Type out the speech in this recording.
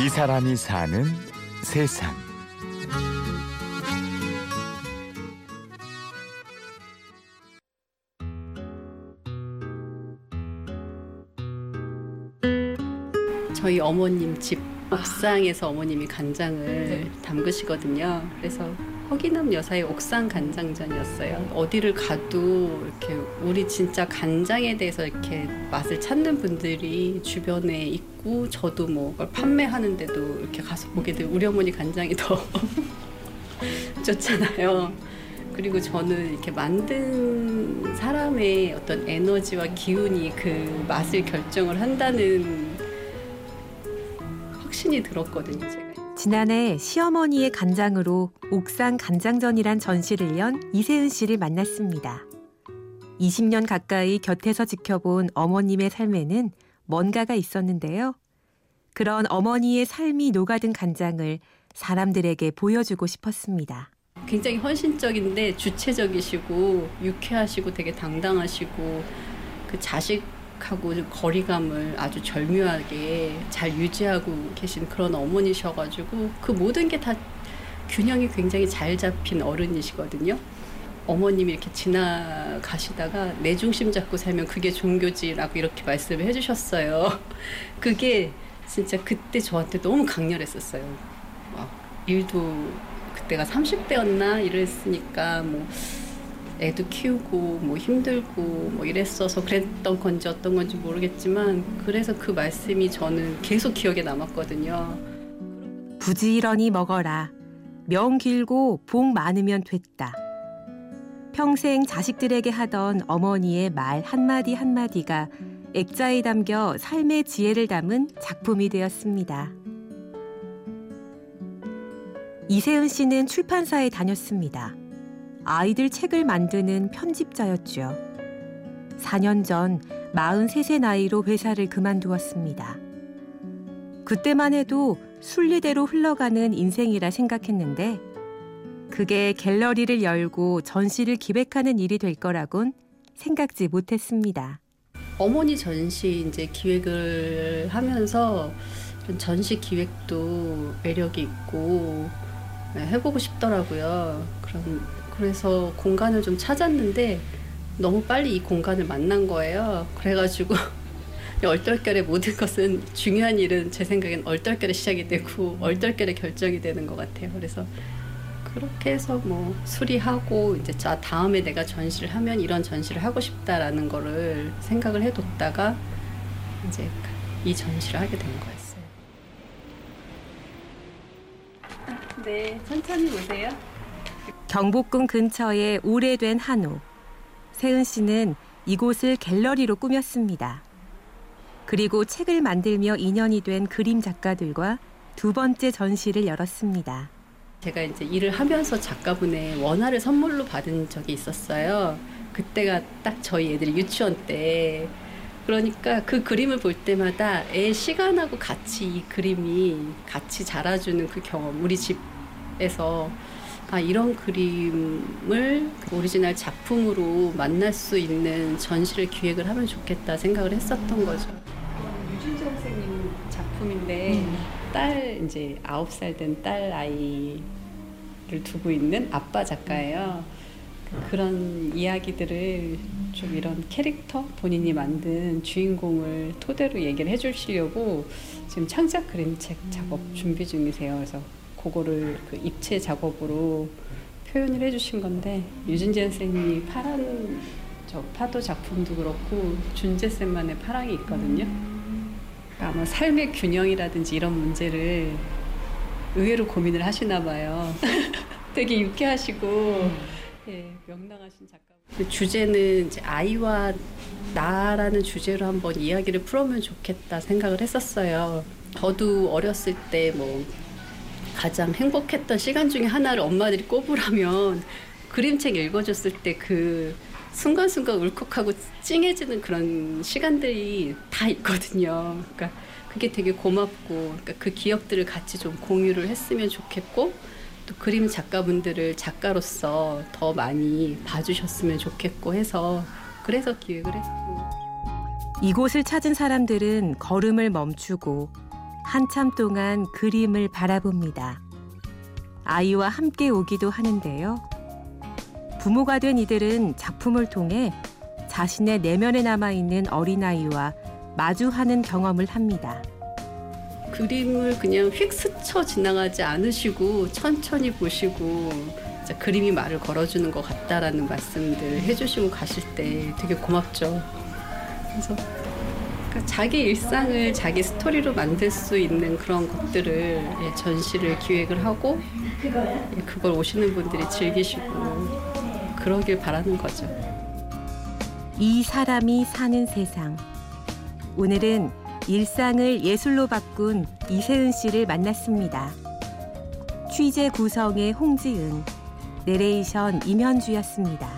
이 사람이 사는 세상. 저희 어머님 집 옥상에서 어머님이 간장을 담그시거든요. 그래서 허기남 여사의 옥상 간장전이었어요. 어디를 가도 이렇게 우리 진짜 간장에 대해서 이렇게 맛을 찾는 분들이 주변에 있고 저도 뭐 판매하는데도 이렇게 가서 보게 되고 우리 어머니 간장이 더 좋잖아요. 그리고 저는 이렇게 만든 사람의 어떤 에너지와 기운이 그 맛을 결정을 한다는 확신이 들었거든요, 제가. 지난해 시어머니의 간장으로 옥상 간장전이란 전시를 연 이세은 씨를 만났습니다. 20년 가까이 곁에서 지켜본 어머님의 삶에는 뭔가가 있었는데요. 그런 어머니의 삶이 녹아든 간장을 사람들에게 보여주고 싶었습니다. 굉장히 헌신적인데 주체적이시고 유쾌하시고 되게 당당하시고 그 자식 하고 거리감을 아주 절묘하게 잘 유지하고 계신 그런 어머니셔가지고 그 모든 게 다 균형이 굉장히 잘 잡힌 어른이시거든요. 어머님이 이렇게 지나가시다가 내 중심 잡고 살면 그게 종교지라고 이렇게 말씀을 해주셨어요. 그게 진짜 그때 저한테 너무 강렬했었어요. 막 일도 그때가 30대였나 이랬으니까 뭐 애도 키우고 뭐 힘들고 뭐 이랬어서 그랬던 건지 어떤 건지 모르겠지만 그래서 그 말씀이 저는 계속 기억에 남았거든요. 부지런히 먹어라. 명 길고 복 많으면 됐다. 평생 자식들에게 하던 어머니의 말 한마디 한마디가 액자에 담겨 삶의 지혜를 담은 작품이 되었습니다. 이세은 씨는 출판사에 다녔습니다. 아이들 책을 만드는 편집자였죠. 4년 전 43세 나이로 회사를 그만두었습니다. 그때만 해도 순리대로 흘러가는 인생이라 생각했는데 그게 갤러리를 열고 전시를 기획하는 일이 될 거라곤 생각지 못했습니다. 어머니 전시 이제 기획을 하면서 전시 기획도 매력이 있고 네, 해보고 싶더라고요. 그럼 그래서 공간을 좀 찾았는데 너무 빨리 이 공간을 만난 거예요. 그래가지고 얼떨결에 모든 것은 중요한 일은 제 생각엔 얼떨결에 시작이 되고 얼떨결에 결정이 되는 것 같아요. 그래서 그렇게 해서 뭐 수리하고 이제 자 다음에 내가 전시를 하면 이런 전시를 하고 싶다라는 거를 생각을 해뒀다가 이제 이 전시를 하게 된 거였어요. 네, 천천히 보세요. 경복궁 근처에 오래된 한옥. 세은 씨는 이곳을 갤러리로 꾸몄습니다. 그리고 책을 만들며 인연이 된 그림 작가들과 두 번째 전시를 열었습니다. 제가 이제 일을 하면서 작가분의 원화를 선물로 받은 적이 있었어요. 그때가 딱 저희 애들이 유치원 때. 그러니까 그 그림을 볼 때마다 애 시간하고 같이 이 그림이 같이 자라주는 그 경험. 우리 집에서 아, 이런 그림을 오리지널 작품으로 만날 수 있는 전시를 기획을 하면 좋겠다 생각을 했었던 거죠. 유준재 선생님 작품인데 음. 딸 이제 아홉 살 된 딸 아이를 두고 있는 아빠 작가예요. 그런 이야기들을 좀 이런 캐릭터 본인이 만든 주인공을 토대로 얘기를 해주시려고 지금 창작 그림책 작업 준비 중이세요. 그래서 그거를 그 입체 작업으로 표현을 해주신 건데 유진재 선생님이 파란 저 파도 작품도 그렇고 준재 쌤만의 파랑이 있거든요. 그러니까 아마 삶의 균형이라든지 이런 문제를 의외로 고민을 하시나 봐요. 되게 유쾌하시고 예, 명랑하신 작가. 그 주제는 이제 아이와 나라는 주제로 한번 이야기를 풀어보면 좋겠다 생각을 했었어요. 저도 어렸을 때뭐 가장 행복했던 시간 중에 하나를 엄마들이 꼽으라면 그림책 읽어줬을 때 그 순간순간 울컥하고 찡해지는 그런 시간들이 다 있거든요. 그러니까 그게 되게 고맙고 그러니까 그 기억들을 같이 좀 공유를 했으면 좋겠고 또 그림 작가분들을 작가로서 더 많이 봐주셨으면 좋겠고 해서 그래서 기획을 했고 이곳을 찾은 사람들은 걸음을 멈추고 한참 동안 그림을 바라봅니다. 아이와 함께 오기도 하는데요. 부모가 된 이들은 작품을 통해 자신의 내면에 남아있는 어린아이와 마주하는 경험을 합니다. 그림을 그냥 휙 스쳐 지나가지 않으시고 천천히 보시고 그림이 말을 걸어주는 것 같다라는 말씀들 해주시고 가실 때 되게 고맙죠. 그래서 그러니까 자기 일상을 자기 스토리로 만들 수 있는 그런 것들을 예, 전시를 기획을 하고 예, 그걸 오시는 분들이 즐기시고 그러길 바라는 거죠. 이 사람이 사는 세상. 오늘은 일상을 예술로 바꾼 이세은 씨를 만났습니다. 취재 구성의 홍지은, 내레이션 임현주였습니다.